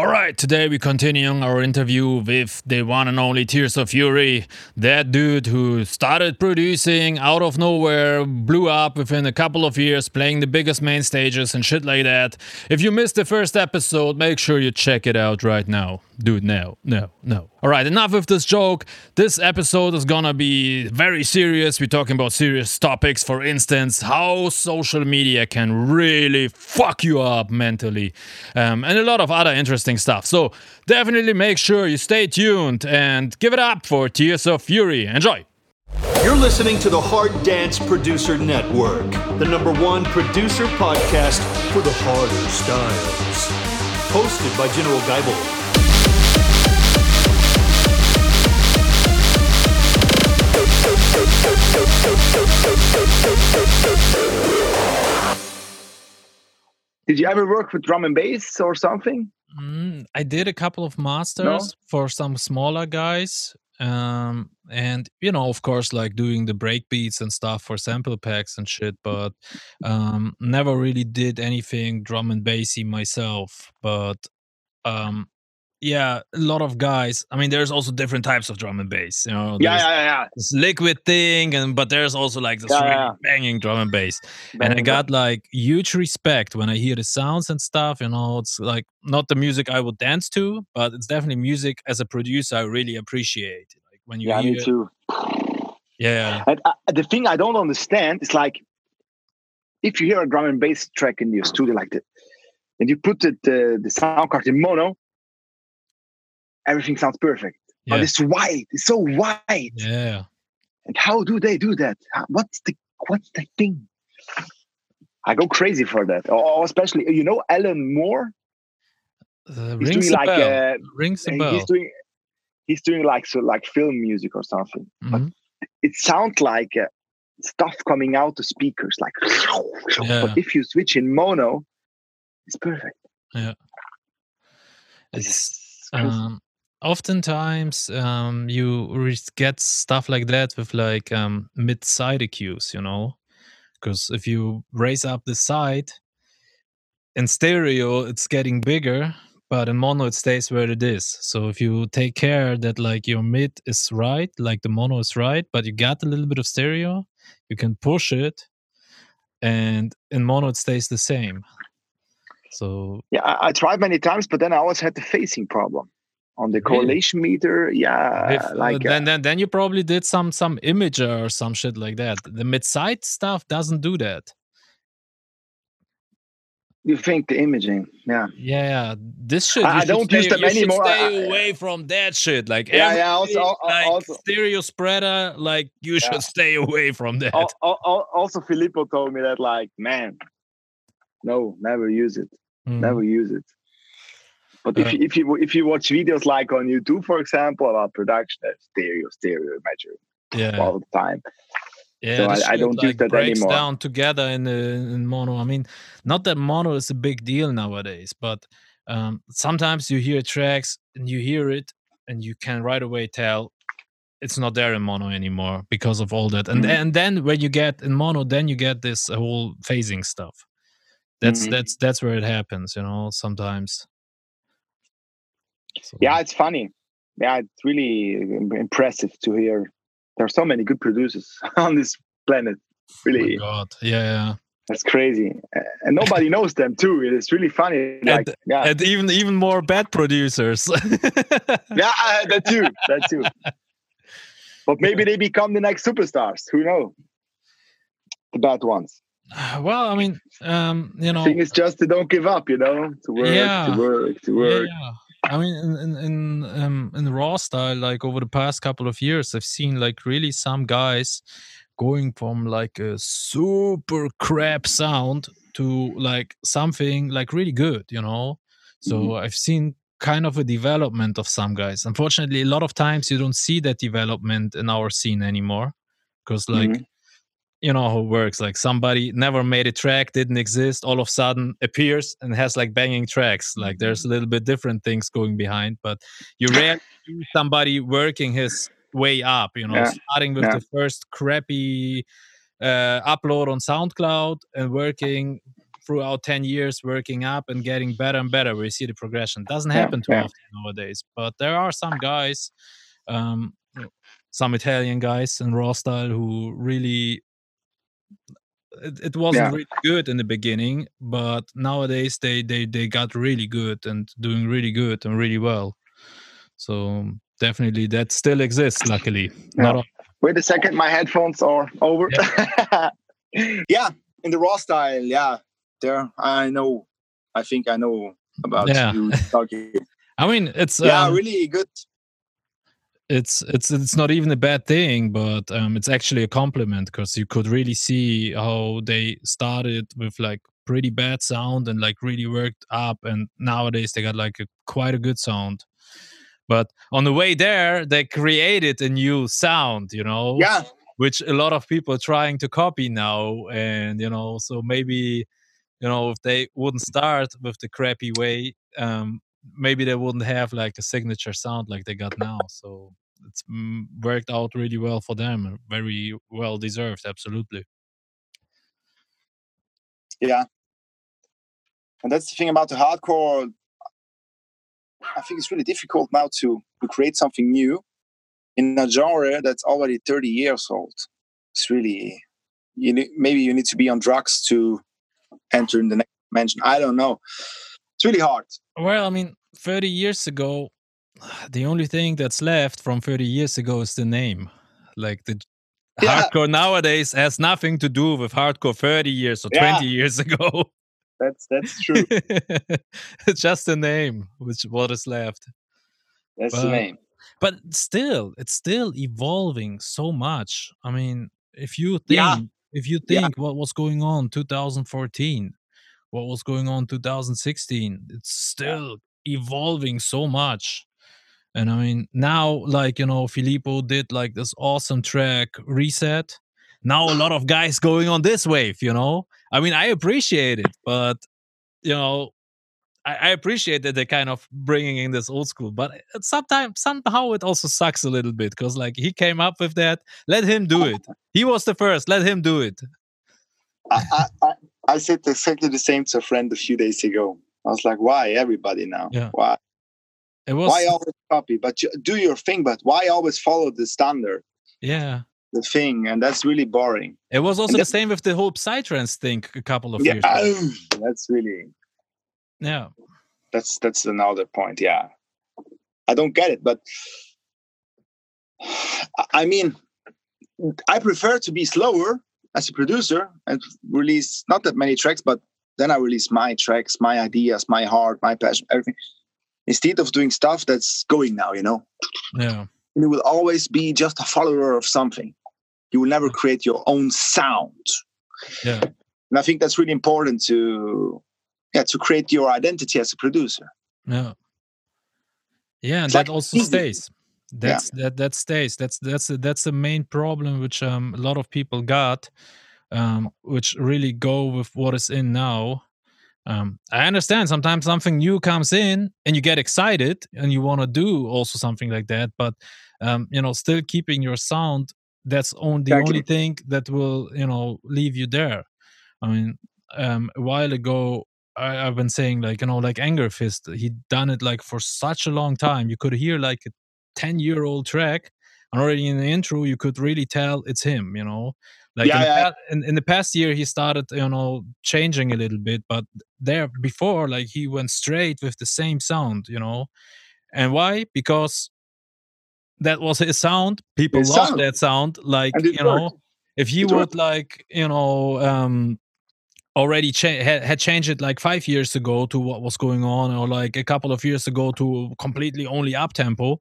All right, today we're continuing our interview with the one and only Tears of Fury, that dude who started producing out of nowhere, blew up within a couple of years, playing the biggest main stages and shit like that. If you missed the first episode, make sure you check it out right now. It now. No, no. All right, enough with this joke. This episode is gonna be very serious. We're talking about serious topics, for instance, how social media can really fuck you up mentally, um, and a lot of other interesting stuff. So definitely make sure you stay tuned and give it up for Tears of Fury. Enjoy. You're listening to the Hard Dance Producer Network, the number one producer podcast for the harder styles. Hosted by General Guyble. Did you ever work with drum and bass or something? Mm, I did a couple of masters no? for some smaller guys. Um, and you know, of course, like doing the break beats and stuff for sample packs and shit, but um, never really did anything drum and bassy myself. But um, yeah, a lot of guys. I mean, there's also different types of drum and bass. You know, yeah, yeah, yeah. This liquid thing, and but there's also like this Yeah, really yeah. banging drum and bass. and I got like huge respect when I hear the sounds and stuff. You know, it's like not the music I would dance to, but it's definitely music as a producer I really appreciate. Like when you Yeah, hear, me too. yeah, And uh, the thing I don't understand is like, if you hear a drum and bass track in your studio like that, and you put it, the, the sound card in mono, everything sounds perfect. yeah, But it's white. It's so white. yeah. And how do they do that? What's the what's the thing? I go crazy for that. Or, or especially, you know, Alan Moore. Uh, He's rings doing like bell. uh, rings a he's bell. doing he's doing like so like film music or something. But Mhm. it sounds like uh, stuff coming out the speakers, like. Yeah. But if you switch in mono, it's perfect. It's It's um oftentimes um you get stuff like that with like um mid side EQs you know? Because if you raise up the side in stereo it's getting bigger but in mono it stays where it is. So if you take care that like your mid is right like the mono is right but you got a little bit of stereo you can push it and in mono it stays the same. So yeah, I, I tried many times, but then I always had the phasing problem on the Really? correlation meter. Yeah, If, uh, like uh, then, then then you probably did some some imager or some shit like that. The mid side stuff doesn't do that. you think the imaging. Yeah, Yeah, this shit. I- don't use stay- them anymore. Stay away from that shit. Like Yeah, yeah, also- like also- stereo spreader. Like you should stay away from that. Al- al- al- also Filippo told me that like, man, no, never use it. Mm. Never use it. But if Uh, you, if you if you watch videos like on YouTube, for example, about production, stereo, stereo measure Yeah, all the time. yeah. so I- I don't use like, that breaks anymore. down together in the in mono. I mean, not that mono is a big deal nowadays, but um, sometimes you hear tracks and you hear it and you can right away tell it's not there in mono anymore because of all that. And Mhm. and then when you get in mono, then you get this whole phasing stuff. That's Mhm. that's that's where it happens, you know. Sometimes. So, Yeah, it's funny. Yeah, it's really impressive to hear. There are so many good producers on this planet. oh my Really, God. Yeah, yeah. that's crazy, and nobody knows them too. It's really funny. Like, yeah, And even even more bad producers. yeah, uh, that too, that too. But maybe they become the next superstars. Who knows? The bad ones. well, I mean, um, you know, thing is just to don't give up. You know, to work, Yeah. to work, to work. Yeah, I mean, in in in, um, in raw style, like over the past couple of years, I've seen like really some guys going from like a super crap sound to like something like really good, you know. So Mhm. I've seen kind of a development of some guys. Unfortunately, a lot of times you don't see that development in our scene anymore because like Mhm. You know how it works. Like somebody never made a track didn't exist all of a sudden appears and has like banging tracks. Like there's a little bit different things going behind but you rarely see somebody working his way up you know Yeah, starting with yeah. the first crappy uh, upload on soundcloud and working throughout 10 years working up and getting better and better we see the progression. Doesn't Yeah, happen too yeah. often nowadays but there are some guys um, some italian guys in raw style who really it, it wasn't Yeah. really good in the beginning but nowadays they they they got really good and doing really good and really well so definitely that still exists luckily not Wait a second, my headphones are over. yeah, in the raw style, yeah. There, I know. I think I know about Yeah. you talking. i mean it's yeah, um, really good. It's it's it's not even a bad thing but um it's actually a compliment because you could really see how they started with like pretty bad sound and like really worked up and nowadays they got like a quite a good sound. But on the way there they created a new sound you know Yeah, which a lot of people are trying to copy now and you know so maybe you know if they wouldn't start with the crappy way um maybe they wouldn't have like a signature sound like they got now so it's mm, worked out really well for them very well deserved absolutely yeah. And that's the thing about the hardcore. I think it's really difficult now to, to create something new in a genre that's already 30 years old. It's really, you need, maybe you need to be on drugs to enter in the next dimension. I don't know. It's really hard. well i mean 30 years ago the only thing that's left from 30 years ago is the name like the Yeah. hardcore nowadays has nothing to do with hardcore 30 years or Yeah. 20 years ago That's that's true. it's just a name which what is left That's Well, the name. but still it's still evolving so much i mean if you think Yeah. if you think what was going on 2014 what was going on 2016 it's still evolving so much and i mean now like you know filippo did like this awesome track reset now a lot of guys going on this wave you know i mean i appreciate it but you know I, I appreciate that they're kind of bringing in this old school, but sometimes somehow it also sucks a little bit because like he came up with that. Let him do it. He was the first. Let him do it. I, I, I, said exactly the same to a friend a few days ago. I was like, why everybody now? Yeah. Why? It was Why always copy? But you, do your thing. But why always follow the standard, yeah. the thing? And that's really boring. It was also And the same with the whole psytrance thing a couple of Yeah, years back. that's really Yeah. that's that's another point. Yeah, I don't get it, but I mean, I prefer to be slower as a producer and release not that many tracks, but then I release my tracks, my ideas, my heart, my passion, everything. Instead of doing stuff that's going now, you know, Yeah. you will always be just a follower of something. You will never create your own sound. Yeah. And I think that's really important to, yeah, to create your identity as a producer. Yeah. Yeah, and It's that like also stays. That's that that stays. That's that's the- that's the main problem which um a lot of people got, um, which really go with what is in now. Um, I understand sometimes something new comes in and you get excited and you want to do also something like that, but um, you know, still keeping your sound. That's on the only thing that will you know leave you there. I mean, um, a while ago, I, I've been saying like you know like Angerfist. He done it like for such a long time. You could hear like a ten year old track, and already in the intro you could really tell it's him. You know, like Yeah, in, the yeah. in, in the past year he started you know changing a little bit, but there before like he went straight with the same sound. You know, and why? Because that was his sound. People His loved sound. that sound. Like you know, if he It would worked. like you know um already cha- had, had changed it like five years ago to what was going on or like a couple of years ago to completely only up tempo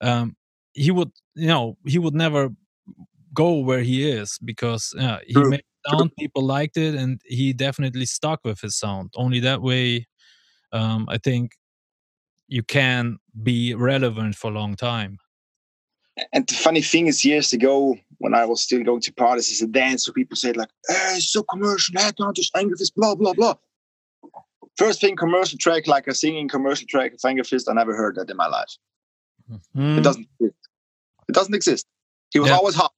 um he would you know he would never go where he is because uh, he True, made sound people liked it and he definitely stuck with his sound only that way um i think you can be relevant for a long time And the funny thing is, years ago, when I was still going to parties as a dancer, people said like, "Hey, it's so commercial, i don't just Angerfist, blah blah blah." First thing, commercial track, like a singing commercial track of Angerfist, I never heard that in my life. Mm, It doesn't exist. It doesn't exist. He was Yeah. always hot.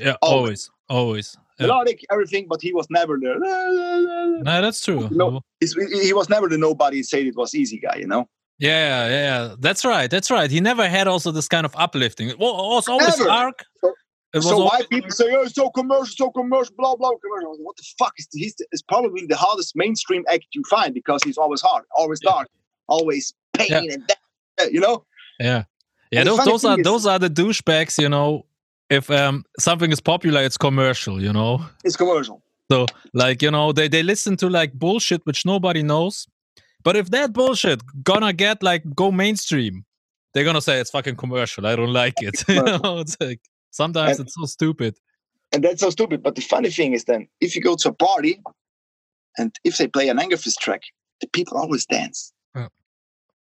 yeah always. always always Yeah. melodic, everything, but he was never there. No, that's true. No. He was never the nobody said it was easy guy, you know. Yeah, yeah, yeah. That's right. That's right. He never had also this kind of uplifting. It was always Never. dark. So- It was so why people say, "Oh, it's so commercial, so commercial, blah blah commercial"? What the fuck is he's is probably the hardest mainstream act you find because he's always hard, always Yeah. dark, always pain Yeah. and that, you know. Yeah, yeah. Those, those are is- those are the douchebags. You know, if um something is popular, it's commercial. You know, It's commercial. so like you know they they listen to like bullshit which nobody knows. But if that bullshit gonna get like go mainstream, they're gonna say it's fucking commercial. I don't like it. you know, it's like sometimes And- it's so stupid. And that's so stupid. But the funny thing is then if you go to a party and if they play an Angerfist track, the people always dance.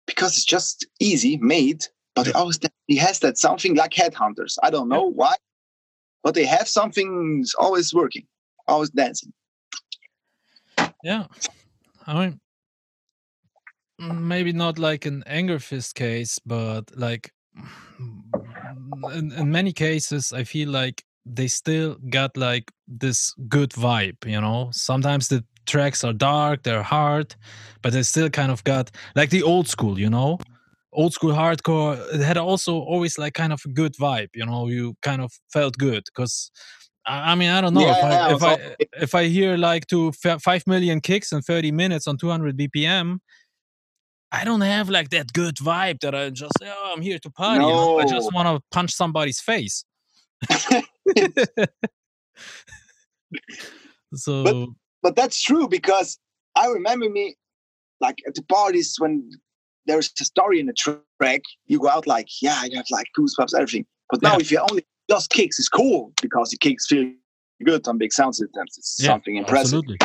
Yeah. Because it's just easy, made, but they always dance. he has that something like Headhunterz. I don't know why, but they have something always working, always dancing. Yeah, I mean, maybe not like an Angerfist case, but like in, in many cases, I feel like they still got like this good vibe. You know, sometimes the tracks are dark, they're hard, but they still kind of got like the old school. You know, old school hardcore. It had also always like kind of a good vibe. You know, you kind of felt good because. I mean, I don't know if, I, if I if I hear like to five million kicks in thirty minutes on two hundred BPM, I don't have like that good vibe that I just oh I'm here to party. you know? I just want to punch somebody's face. so but that's true because I remember me like at the parties when there's a story in a track, you go out like, yeah, you have like goosebumps, everything. But now Yeah. if you only just kicks, it's cool because the kicks feel good on big sound systems. It's yeah, something impressive. Absolutely.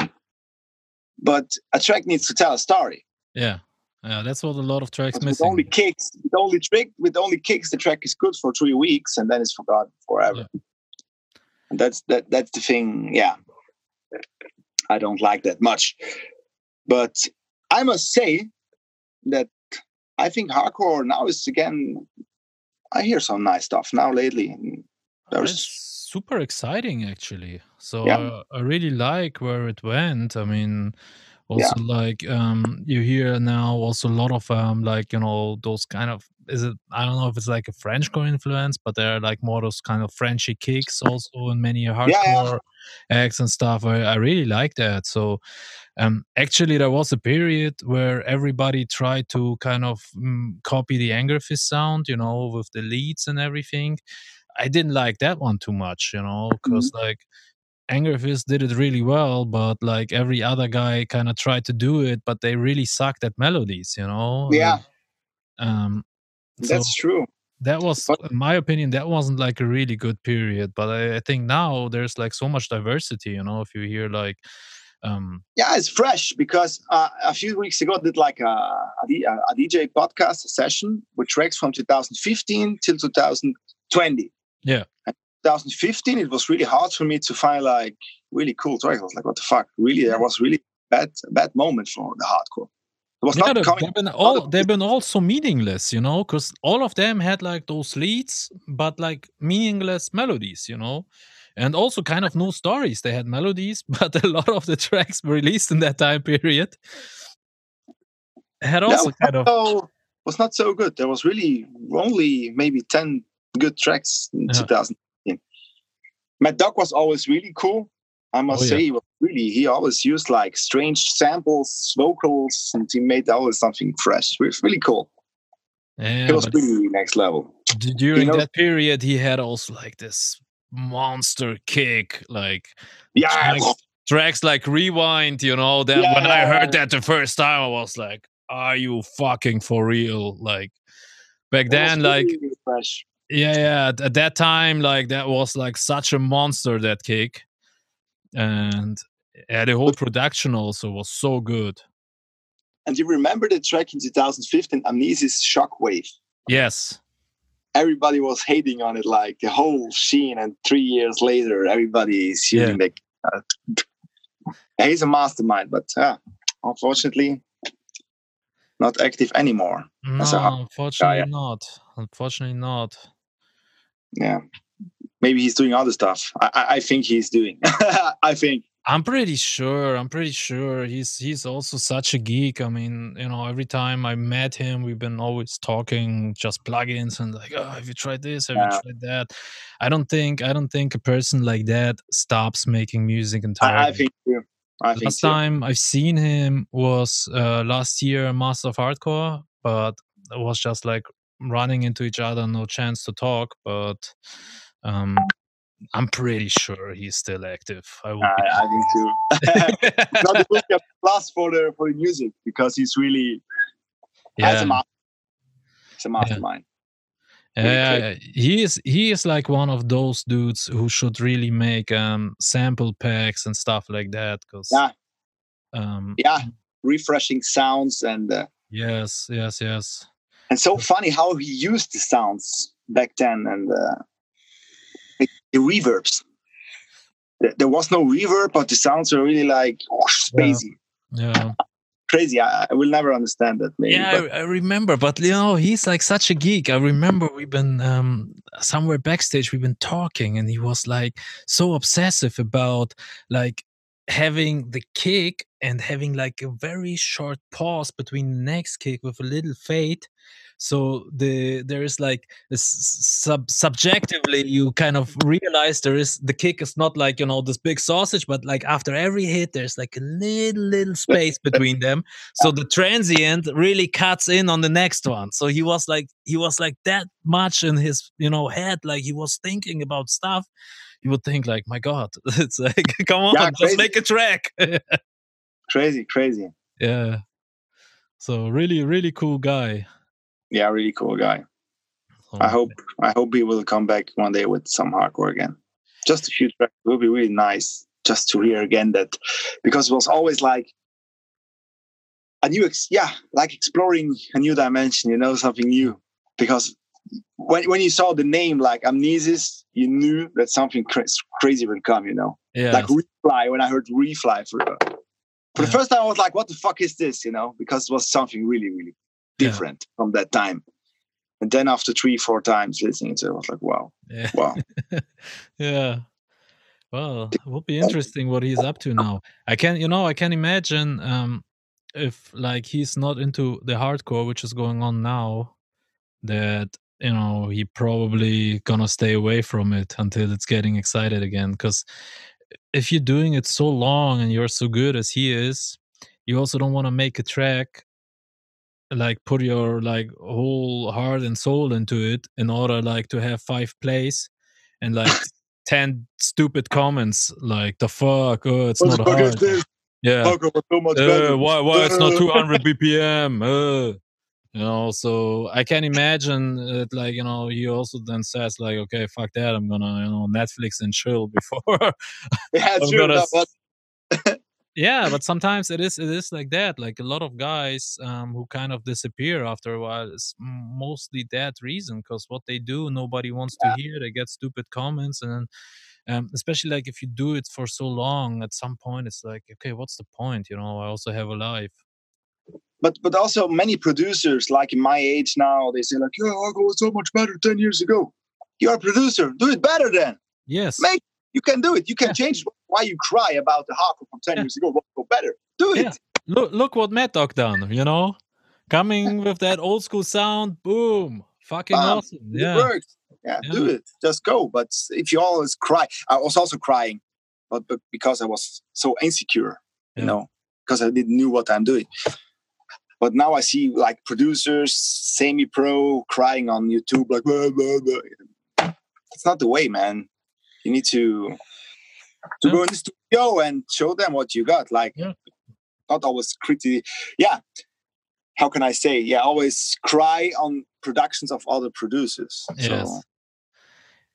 But a track needs to tell a story. Yeah, yeah. That's what a lot of tracks But with only kicks, with only trick, with only kicks, the track is good for three weeks and then it's forgotten forever. And that's that that's the thing, yeah. I don't like that much. But I must say that I think hardcore now is again I hear some nice stuff now lately. There's It's super exciting actually. So Yeah. uh, I really like where it went. I mean, also like um you hear now also a lot of um like you know those kind of is it I don't know if it's like a french Frenchcore influence, but there are like more those kind of Frenchy kicks also in many hardcore acts and stuff. I, I really like that. So um actually there was a period where everybody tried to kind of mm, copy the Angerfist sound, you know, with the leads and everything. I didn't like that one too much, you know, because like Angerfist did it really well, but like every other guy kind of tried to do it, but they really sucked at melodies, you know. Yeah. Like, um, so that's true. That was, in my opinion, that wasn't like a really good period. But I, I think now there's like so much diversity, you know. If you hear like, um, Yeah, it's fresh because uh, a few weeks ago I did like a a DJ podcast session with tracks from 2015 till 2020. Yeah. And 2015, it was really hard for me to find like really cool tracks. I was like, what the fuck? Really, that was really bad bad moment for the hardcore. Yeah, not they've, coming. they've been all they've been all so meaningless, you know, because all of them had like those leads, but like meaningless melodies, you know, and also kind of no stories. They had melodies, but a lot of the tracks released in that time period had also was kind not of so, was not so good. There was really only maybe 10 good tracks in uh-huh. Yeah. 2015. Mad Dog was always really cool. I must Oh, say, yeah. he was really, he always used like strange samples, vocals, and he made always something fresh. It was really cool. yeah. It was really next level. during know- that period, he had also like this monster kick, like Yeah, tracks, tracks like rewind you know that when i heard that the first time i was like are you fucking for real like back it then like really fresh. yeah yeah at that time like that was like such a monster that kick and yeah the whole production also was so good And you remember the track in 2015, Amnesys Shockwave? yes Everybody was hating on it, like the whole scene. And three years later, everybody is Yeah. using the. Uh, he's a mastermind, but uh, unfortunately, not active anymore. no unfortunately yeah. not unfortunately not Yeah. Maybe he's doing other stuff. I, I, think he's doing. I think. I'm pretty sure. I'm pretty sure he's he's also such a geek. I mean, you know, every time I met him, we've been always talking just plugins and like, oh, have you tried this? Have Yeah. you tried that? I don't think I don't think a person like that stops making music entirely. I, I think too. I think last too. time I've seen him was uh, last year, Master of Hardcore, but it was just like running into each other, no chance to talk. But um, I'm pretty sure he's still active. I would I, be I think too. Not of plus for the for the music because he's really as yeah. a master. He's a mastermind. really Yeah, he is. He is like one of those dudes who should really make um sample packs and stuff like that. Because Yeah. um, Yeah, refreshing sounds and uh, yes, yes, yes. and so funny how he used the sounds back then and uh, the, reverbs. There- was no reverb, but the sounds were really like whoosh, Yeah. spacey, Yeah. crazy. I, I will never understand that. Maybe, Yeah, but I, I remember, but you know, he's like such a geek. I remember we've been um somewhere backstage, we've been talking, and he was like so obsessive about like having the kick and having like a very short pause between the next kick with a little fade. So the there is like sub subjectively you kind of realize there is the kick is not like you know this big sausage, but like after every hit there's like a little little space between them. So the transient really cuts in on the next one. So he was like he was like that much in his you know head like he was thinking about stuff you would think like my god it's like come on Yeah, just make a track crazy, crazy. yeah so really really cool guy Yeah, really cool guy. So, I hope I hope he will come back one day with some hardcore again. Just a few tracks it will be really nice just to hear again that because it was always like a new ex- yeah like exploring a new dimension you know something new because when, when you saw the name like Amnesys you knew that something cra- crazy would come you know? Yeah. Like refly when i heard refly for, for the first time i was like what the fuck is this? You know? Because it was something really really Yeah. different from that time. And then after three four times listening to it i was like wow. Yeah. Wow. Yeah. Well it will be interesting what he's up to now. I can you know i can imagine um if like he's not into the hardcore which is going on now that you know he probably gonna stay away from it until it's getting excited again because if you're doing it so long and you're so good as he is you also don't want to make a track like put your like whole heart and soul into it in order like to have five plays and like 10 stupid comments like the fuck? Oh it's not hard. yeah. Uh, why why it's not 200 bpm uh. You know so i can imagine it like you know he also then says like okay fuck that i'm gonna you know netflix and chill before yeah I'm true gonna that was yeah but sometimes it is it is like that like a lot of guys um who kind of disappear after a while it's m- mostly that reason because what they do nobody wants to hear they get stupid comments and um, especially like if you do it for so long at some point it's like okay what's the point you know i also have a life but but also many producers like in my age now they say like yeah Argo was so much better 10 years ago. You're a producer do it better then. Yes. Make- you can do it. You can Yeah. change why you cry about the hardcore from 10 Yeah. years ago what go better. Do it. Yeah. look look what Mad Dog done you know? Coming with that old school sound boom. Fucking Bam. awesome it yeah. works. Yeah, do it. Just go. But if you always cry i was also crying but, but because i was so insecure you know because i didn't knew what i'm doing but now i see like producers semi-pro crying on youtube like blah, blah, blah. it's not the way man you need to to Yeah. go in the studio and show them what you got like Yeah. not always critically yeah how can i say yeah always cry on productions of other producers Yes. so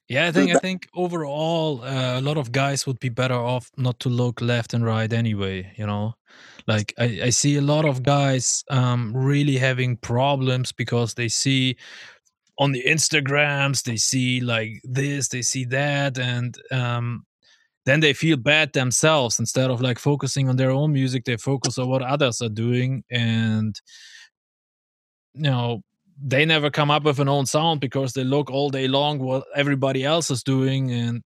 Yeah, I think I think overall uh, a lot of guys would be better off not to look left and right anyway. You know, like I, I see a lot of guys um, really having problems because they see on the Instagrams they see like this, they see that, and um, then they feel bad themselves instead of like focusing on their own music. They focus on what others are doing, and you know they never come up with an own sound because they look all day long what everybody else is doing and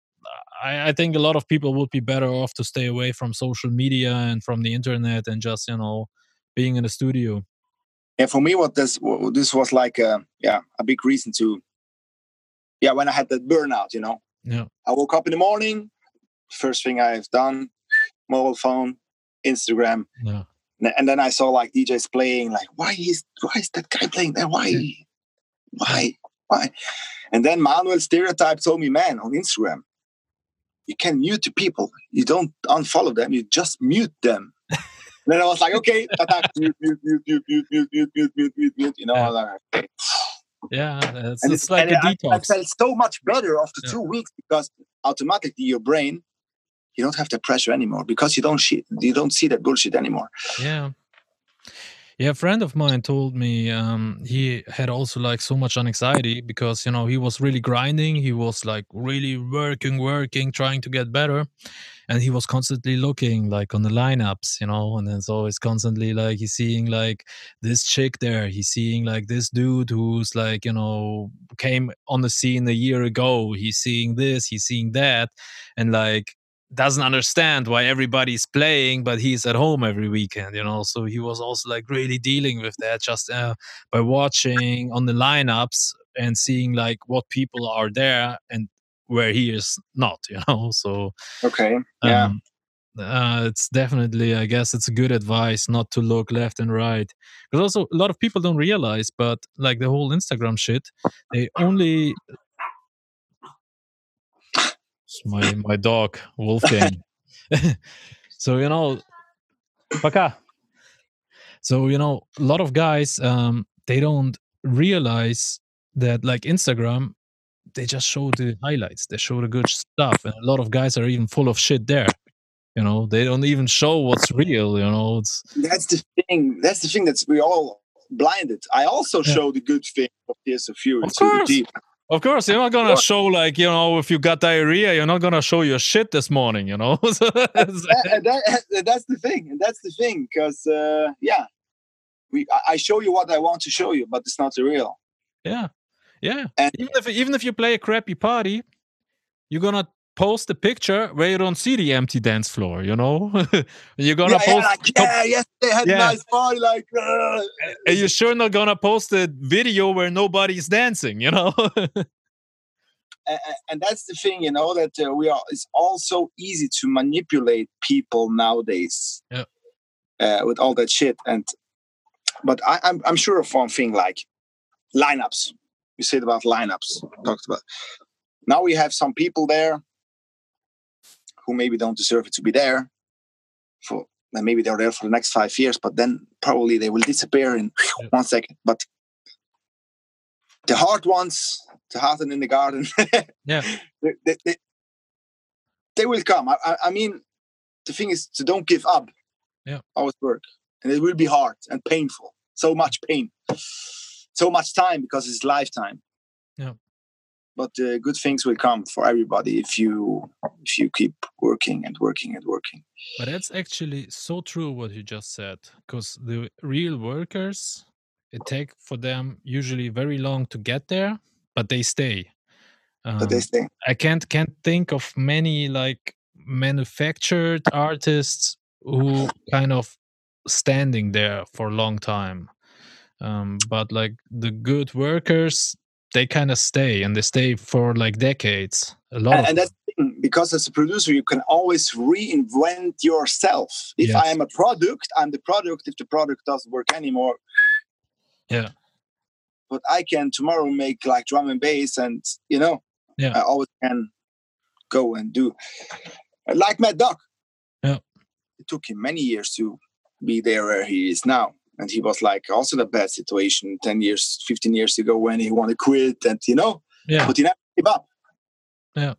I, I, think a lot of people would be better off to stay away from social media and from the internet and just you know being in the studio and for me what this what this was like a, yeah a big reason to yeah when i had that burnout you know yeah i woke up in the morning first thing i've done mobile phone instagram yeah and then I saw like DJs playing, like, why is why is that guy playing there? Why? Why? Why? And then Manuel Stereotype told me, man, on Instagram, you can mute the people. You don't unfollow them, you just mute them. and then I was like, okay, mute, mute, mute, mute, mute, mute, mute, mute, mute, mute, mute, you know, yeah. like, okay. Yeah, it's, and it's, it's like a I, detox. I felt so much better after Yeah. two weeks because automatically your brain, you don't have the pressure anymore because you don't shit, you don't see that bullshit anymore. Yeah. Yeah, a friend of mine told me um, he had also like so much anxiety because you know he was really grinding. He was like really working, working, trying to get better, and he was constantly looking like on the lineups, you know. And it's constantly like he's seeing like this chick there. He's seeing like this dude who's like you know came on the scene a year ago. He's seeing this. He's seeing that, and like doesn't understand why everybody's playing but he's at home every weekend you know so he was also like really dealing with that just uh, by watching on the lineups and seeing like what people are there and where he is not you know so Okay. Yeah. um, uh, it's definitely i guess it's good advice not to look left and right because also a lot of people don't realize but like the whole instagram shit they only it's my my dog Wolfgang. so you know, Baka. So you know, a lot of guys um, they don't realize that like Instagram, they just show the highlights. They show the good stuff, and a lot of guys are even full of shit there. You know, they don't even show what's real. You know, it's that's the thing. That's the thing that's we all blinded. I also yeah. show the good thing of this of few Of course. Of course, you're not gonna show like you know if you got diarrhea, you're not gonna show your shit this morning, you know. So That- that- that's the thing. That's the thing. Because uh, yeah, we I- I show you what I want to show you, but it's not real. yeah, yeah. And- even if even if you play a crappy party, you're gonna post a picture where you don't see the empty dance floor. You know, you're gonna yeah, yeah, post. like, yeah, yes, they had Yeah. a nice party. Like, uh, and you're sure not gonna post a video where nobody's dancing. You know. and that's the thing, you know, that uh, we are. It's also easy to manipulate people nowadays. Yeah. Uh, with all that shit, and but I, I'm I'm sure of one thing, like lineups. You said about lineups. Talked about. Now we have some people there who maybe don't deserve it to be there. For and maybe they're there for the next five years, but then probably they will disappear in Yeah. one second. But the hard ones, the heart in the garden, Yeah. they, they, they, they will come. I, I, I mean, the thing is to don't give up. Yeah. Always work, and it will be hard and painful. So much pain, so much time because it's lifetime. But uh, good things will come for everybody if you if you keep working and working and working. But that's actually so true what you just said, because the real workers, it take for them usually very long to get there, but they stay. Um, But they stay. I can't can't think of many like manufactured artists who kind of standing there for a long time. Um, but like the good workers, they kind of stay and they stay for like decades. A lot and, and that's thing, because as a producer you can always reinvent yourself if I am a product i'm the product if the product doesn't work anymore Yeah. but i can tomorrow make like drum and bass and you know Yeah. i always can go and do like Mad Dog. Yeah. it took him many years to be there where he is now and he was like also in a bad situation 10 years 15 years ago when he wanted to quit and you know yeah, but he never gave up Yeah.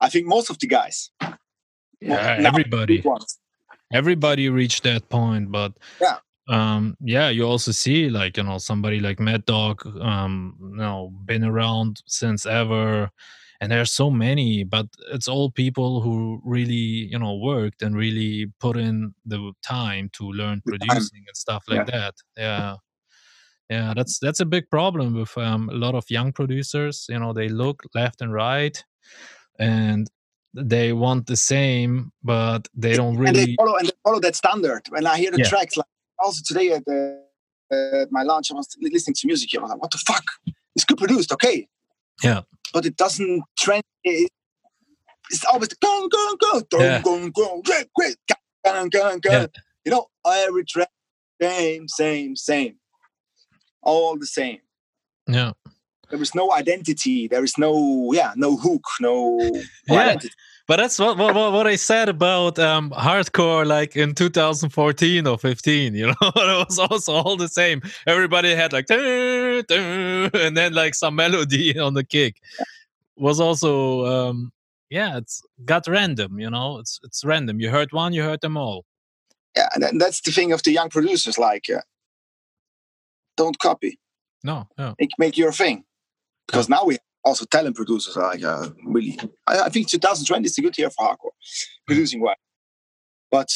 i think most of the guys yeah, now, everybody. everybody reached that point but Yeah. um yeah you also see like you know somebody like mad dog um you know been around since ever and there's so many but it's all people who really you know worked and really put in the time to learn producing and stuff like Yeah. that yeah Yeah, that's that's a big problem with um, a lot of young producers. You know, they look left and right, and they want the same, but they don't really. And they follow and they follow that standard. When I hear the Yeah. tracks, like also today at the at my lunch, I was listening to music. I was like, "What the fuck? It's good produced, okay." Yeah. But it doesn't trend. It, it's always go go go go Yeah. go go great go go go. Yeah. You know, every track same same same, all the same. Yeah. There is no identity. There is no yeah no hook no, no Yeah. identity. But that's what what, what, I said about um, hardcore, like in 2014 or 15. You know, it was also all the same. Everybody had like, and then like some melody on the kick. Was also, um, yeah, it's got random. You know, it's it's random. You heard one, you heard them all. Yeah, and that's the thing of the young producers. Like, uh, don't copy. No, no, make, make your thing. Because now we also talent producers like uh, really. I, I think 2020 is a good year for hardcore producing wise, but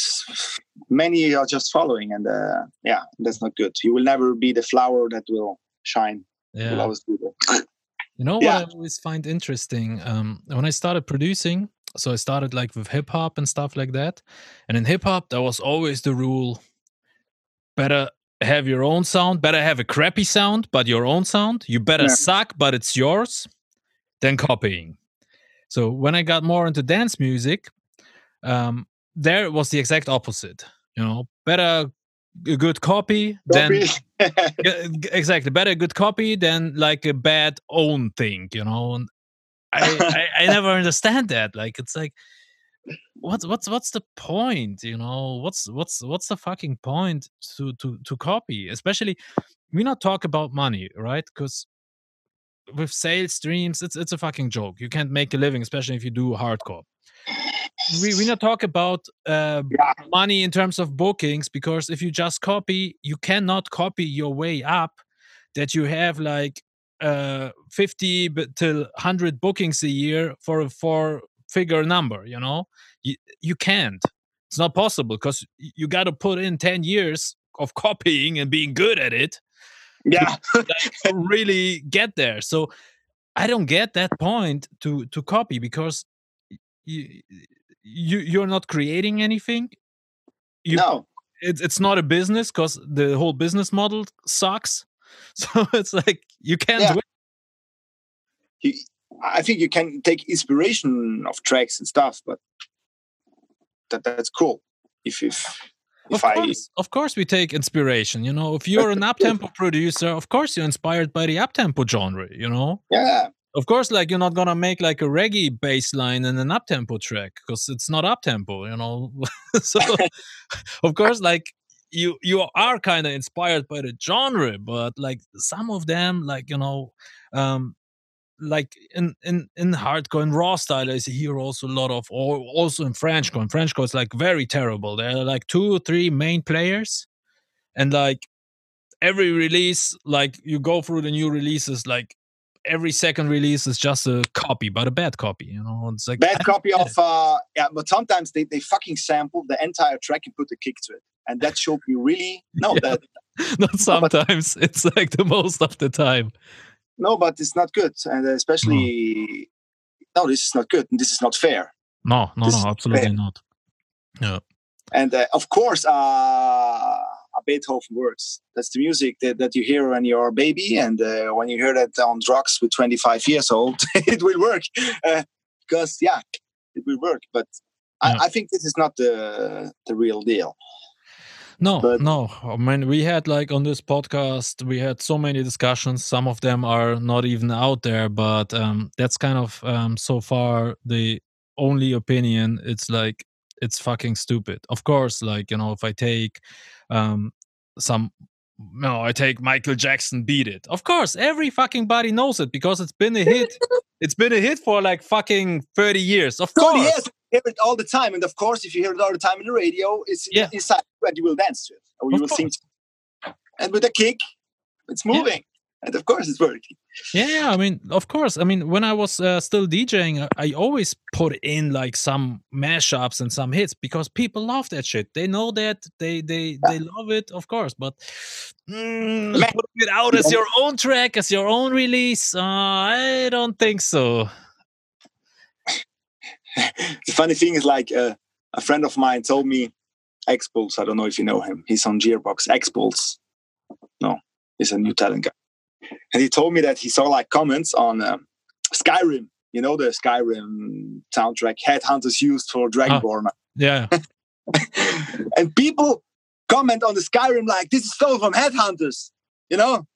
many are just following, and uh, yeah, that's not good. You will never be the flower that will shine. You will yeah. always be You know Yeah. what I always find interesting? Um, when I started producing, so I started like with hip hop and stuff like that. And in hip hop, there was always the rule better have your own sound, better have a crappy sound, but your own sound. You better Yeah. suck, but it's yours, than copying. So when I got more into dance music, um, there was the exact opposite. You know, better a good copy than Copy. g- exactly better a good copy than like a bad own thing you know and I, I i never understand that like it's like what's what's what's the point you know what's what's what's the fucking point to to to copy especially we not talk about money right because with sales streams it's it's a fucking joke. You can't make a living especially if you do hardcore. We we not talk about uh, Yeah. money in terms of bookings because if you just copy you cannot copy your way up that you have like uh 50 b- till 100 bookings a year for a four figure number you know? You, you can't. It's not possible because you got to put in 10 years of copying and being good at it yeah, to really get there. So I don't get that point to to copy because you you you're not creating anything. You, no, it's it's not a business because the whole business model sucks. So it's like you can't Yeah. you, I think you can take inspiration of tracks and stuff, but that that's cool. If if Of I course, of course, we take inspiration. You know, if you're an uptempo producer, of course you're inspired by the uptempo genre. You know, yeah of course, like you're not gonna make like a reggae bass line in an uptempo track because it's not uptempo, you know. so, of course, like you you are kind of inspired by the genre, but like some of them, like you know, um, like in in in hardcore and raw style, I here also a lot of, or also in Frenchcore. In Frenchcore, is like very terrible. There are like two or three main players, and like every release, like you go through the new releases, like every second release is just a copy, but a bad copy. You know, it's like bad copy of uh yeah but sometimes they, they fucking sample the entire track and put a kick to it and that should be really no Yeah. that not sometimes. It's like the most of the time. No but it's not good and especially no this is not good and this is not fair. No, no, This no, absolutely not. Yeah, and uh, of course uh a beethoven works that's the music that, that you hear when you're a baby and uh, when you hear that on drugs with 25 years old it will work. Uh, because yeah it will work but Yeah. I, I think this is not the the real deal no, But- no. I mean, we had like on this podcast, we had so many discussions. Some of them are not even out there, but um, that's kind of um, so far the only opinion. It's like it's fucking stupid. Of course, like you know, if I take um, some. No, I take Michael Jackson beat it. Of course, every fucking body knows it because it's been a hit. it's been a hit for like fucking 30 years. Of 30 course. years, hear it all the time. And of course, if you hear it all the time in the radio, it's Yeah. inside you and you will dance to it or you Of will sing course. to it. And with a kick, it's Yeah. moving. and of course it's working. Yeah, yeah, I mean, of course. I mean, when I was uh, still DJing, I, I always put in like some mashups and some hits because people love that shit. They know that they they they love it, of course. But mm, putting it out as your own track, as your own release, uh, I don't think so. the funny thing is like uh, a friend of mine told me X-Pulse. I don't know if you know him. He's on Gearbox. X-Pulse. No, he's a new talent guy. And he told me that he saw like comments on um, Skyrim. You know the Skyrim soundtrack Headhunterz used for Dragonborn. Yeah, and people comment on the Skyrim like this is stolen from Headhunterz. You know?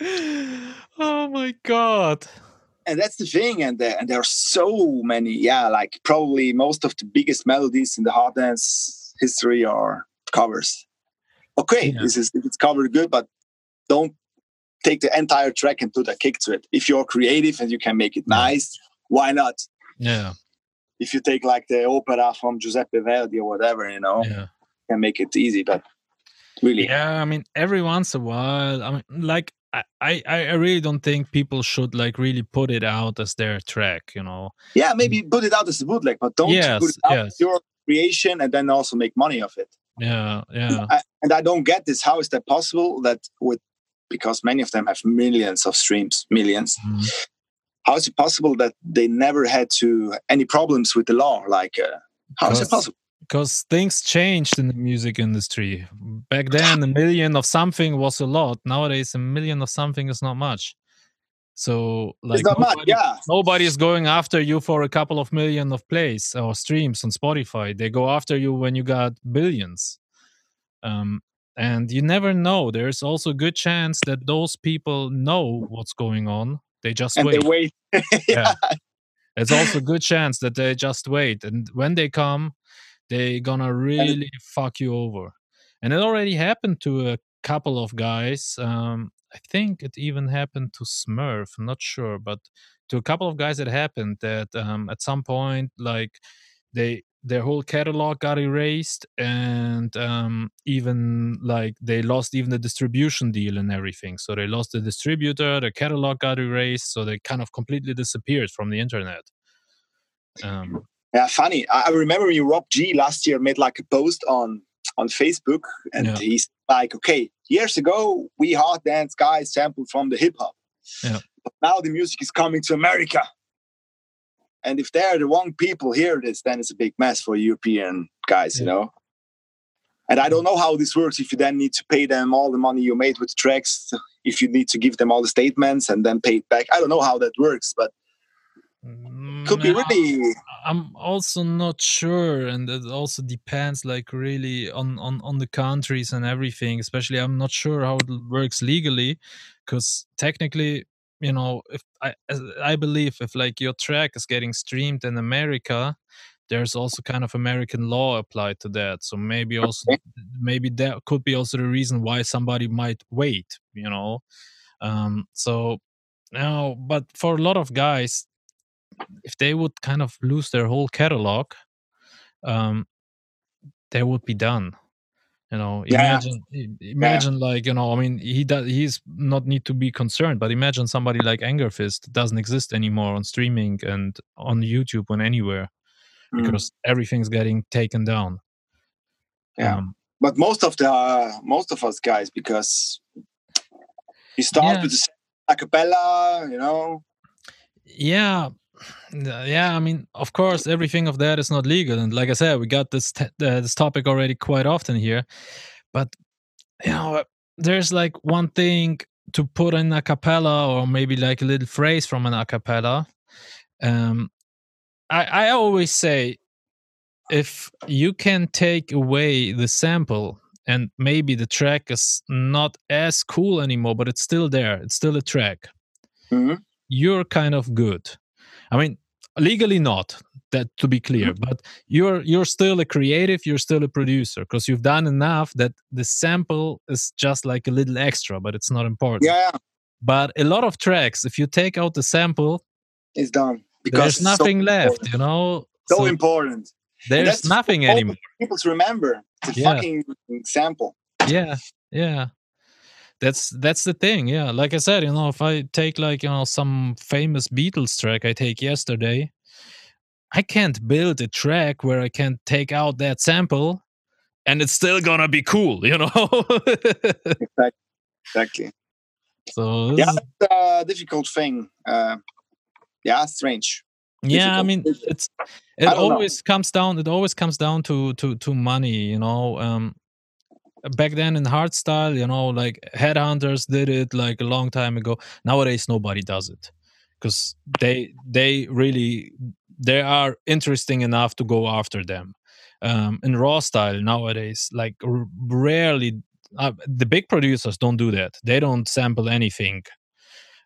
oh my god. and that's the thing and there, and there are so many yeah like probably most of the biggest melodies in the hard dance history are covers okay Yeah. this is if it's covered good but don't take the entire track and put a kick to it if you're creative and you can make it nice why not Yeah, if you take like the opera from giuseppe verdi or whatever you know yeah. you can make it easy but really Yeah, I mean, every once in a while, I mean, like, I, I, I really don't think people should like really put it out as their track, you know. yeah maybe put it out as a bootleg but don't Yes, put it out yes. as your creation and then also make money of it Yeah, yeah, I, and I don't get this. How is that possible? That with because many of them have millions of streams, millions. Mhm. How is it possible that they never had to any problems with the law? Like, uh, how is it possible? Because things changed in the music industry. Back then, a million of something was a lot. Nowadays, a million of something is not much. So, like, it's not much. nobody- Yeah, nobody is going after you for a couple of million of plays or streams on Spotify. They go after you when you got billions. Um, and you never know. There's also a good chance that those people know what's going on. They just and wait. they wait. Yeah. It's also a good chance that they just wait. And when they come, they gonna really fuck you over. And it already happened to a couple of guys. Um, I think it even happened to Smurf. I'm not sure, but to a couple of guys it happened that um, at some point, like they their whole catalog got erased and um, even like they lost even the distribution deal and everything so they lost the distributor the catalog got erased so they kind of completely disappeared from the internet um, Yeah, funny. I, I remember when Rob G last year made like a post on on Facebook, and Yeah. he's like, "Okay, years ago we hard dance guys sampled from the hip hop, Yeah. but now the music is coming to America." And if they're the wrong people hear this, then it's a big mess for European guys, you know. And I don't know how this works. If you then need to pay them all the money you made with the tracks, if you need to give them all the statements and then pay it back, I don't know how that works, but could be mm, really I'm also not sure, and it also depends, like really on on on the countries and everything. Especially, I'm not sure how it works legally, because technically, you know, if I I believe if like your track is getting streamed in America, there's also kind of American law applied to that. So maybe also Okay. maybe that could be also the reason why somebody might wait. You know, um, so now, but for a lot of guys, if they would kind of lose their whole catalog, um, they would be done. You know, Yeah. imagine, imagine like you know, I mean, he does, he's not need to be concerned, but imagine somebody like Angerfist doesn't exist anymore on streaming and on YouTube and anywhere Mm. because everything's getting taken down. Yeah. Um, but most of the uh, most of us guys because you start Yeah. with the a cappella you know yeah yeah i mean of course everything of that is not legal and like i said we got this t- uh, this topic already quite often here but you know there's like one thing to put in a cappella or maybe like a little phrase from an a cappella um i i always say if you can take away the sample and maybe the track is not as cool anymore but it's still there it's still a track Mhm. you're kind of good. I mean, legally not that to be clear, mm-hmm. but you're you're still a creative, you're still a producer because you've done enough that the sample is just like a little extra, but it's not important. yeah But a lot of tracks, if you take out the sample, it's done because there's it's so nothing left, important. you know. so, So important there's nothing anymore. people to remember the Yeah. fucking sample yeah yeah that's that's the thing yeah. Like i said you know if i take like you know some famous beatles track i take yesterday i can't build a track where i can take out that sample and it's still gonna be cool you know? Exactly exactly. So this yeah it's a difficult thing uh yeah strange yeah i mean it's it don't know. always comes down it always comes down to to to money you know um back then in hardstyle you know like Headhunterz did it like a long time ago. Nowadays nobody does it because they they really they are interesting enough to go after them. Um in raw style nowadays like r- rarely uh, the big producers don't do that. They don't sample anything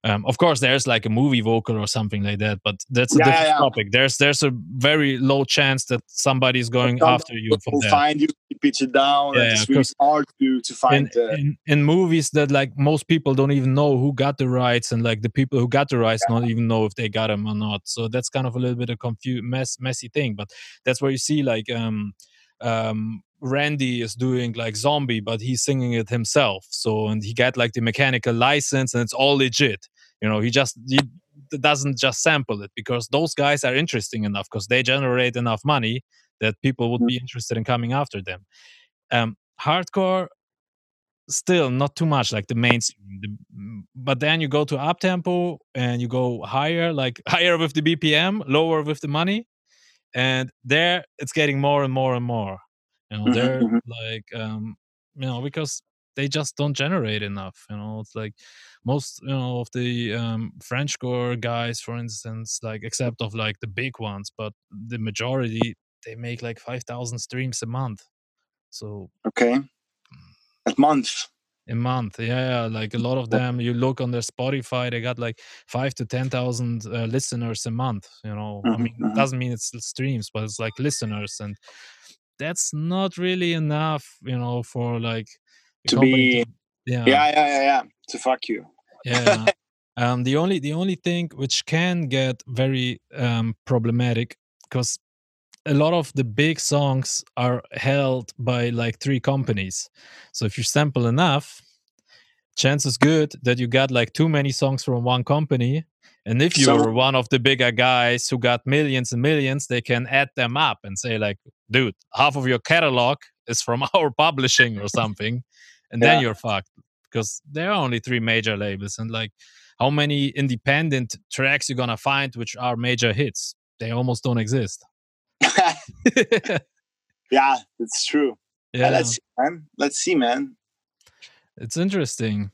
um, of course there's like a movie vocal or something like that but that's a Yeah, yeah, different yeah. topic. There's there's a very low chance that somebody's going Some after you for will that find you pitch it down Yeah, and yeah, it's really hard to to in, find uh, in, in movies that like most people don't even know who got the rights and like the people who got the rights don't even know if they got them or not. So that's kind of a little bit of confused mess messy thing but that's where you see like um um randy is doing like zombie but he's singing it himself. So and he got like the mechanical license and it's all legit. You know he just he doesn't just sample it because those guys are interesting enough because they generate enough money that people would be interested in coming after them. Um hardcore still not too much like the mainstream the, mm, but then you go to up tempo and you go higher like higher with the bpm lower with the money and there it's getting more and more and more you know Mhm, they're mhm. like um you know because they just don't generate enough you know it's like most you know of the um french core guys for instance like except of like the big ones but the majority they make like 5000 streams a month. So okay. A month. A month yeah, yeah like a lot of them you look on their spotify they got like five to ten thousand uh, listeners a month you know i Mhm, mean it doesn't mean it's streams but it's like listeners and that's not really enough you know for like To be- to- yeah. Yeah yeah yeah yeah to fuck you. Yeah. Um the only the only thing which can get very um problematic because a lot of the big songs are held by like three companies. So if you sample enough chances good that you got like too many songs from one company and if you're one of the bigger guys who got millions and millions they can add them up and say like dude half of your catalog is from our publishing or something and then Yeah. you're fucked because there are only three major labels and like how many independent tracks you're gonna find which are major hits? They almost don't exist. Yeah it's true. Yeah. let's see, man. Let's see man. It's interesting.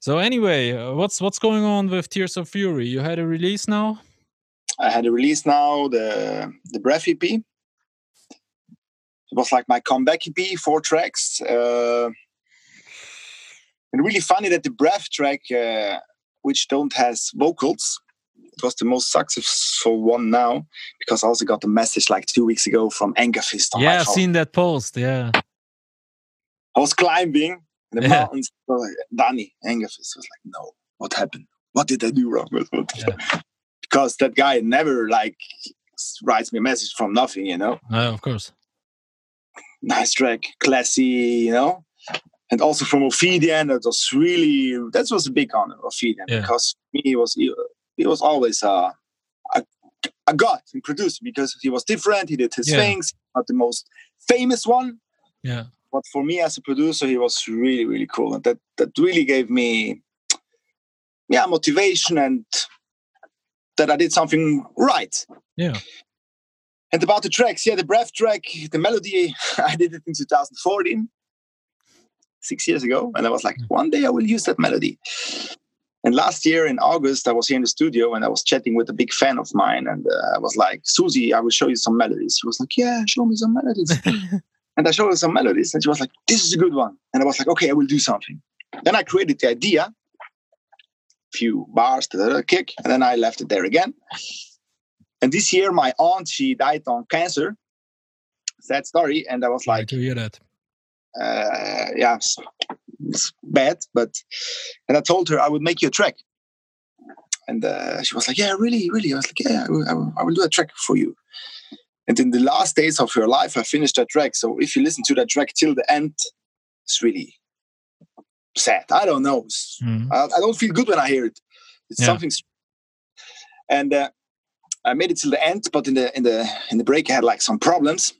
So anyway uh, what's what's going on with tears of fury? You had a release now? I had a release now, the the Breath EP. It was like my comeback EP, four tracks. Uh, and really funny that the Breath track, uh, which don't has vocals, it was the most successful one now because I also got a message like two weeks ago from Angerfist on yeah i've seen that post yeah I was climbing the Yeah. mountains. Like, Danny Angerfist was like, no, what happened? What did I do wrong? Yeah. because that guy never like writes me a message from nothing, you know. Uh, of course nice track, classy, you know. And also from Ophidian, that was really that was a big honor, Ophidian, Yeah. because me he was he, he was always uh, a a god in producing because he was different. He did his Yeah. things, not the most famous one, yeah but for me as a producer, he was really really cool, and that that really gave me yeah motivation and that I did something right. yeah And about the tracks, yeah, the breath track, the melody, I did it in 2014, six years ago. And I was like, one day I will use that melody. And last year in August, I was here in the studio and I was chatting with a big fan of mine. And uh, I was like, Susie, I will show you some melodies. She was like, yeah, show me some melodies. and I showed her some melodies. And she was like, this is a good one. And I was like, okay, I will do something. Then I created the idea, few bars, da-da-da, kick. And then I left it there again. And this year, my aunt she died on cancer. Sad story. And I was like like, to hear that uh, yeah, it's, it's bad. But and I told her I would make you a track. And uh, she was like, "Yeah, really, really." I was like, "Yeah, I will, I will, I will do a track for you." And in the last days of her life, I finished that track. So if you listen to that track till the end, it's really sad. I don't know. Mhm. I, I don't feel good when I hear it. It's Yeah. something. And uh, I made it till the end, but in the in the in the break, I had like some problems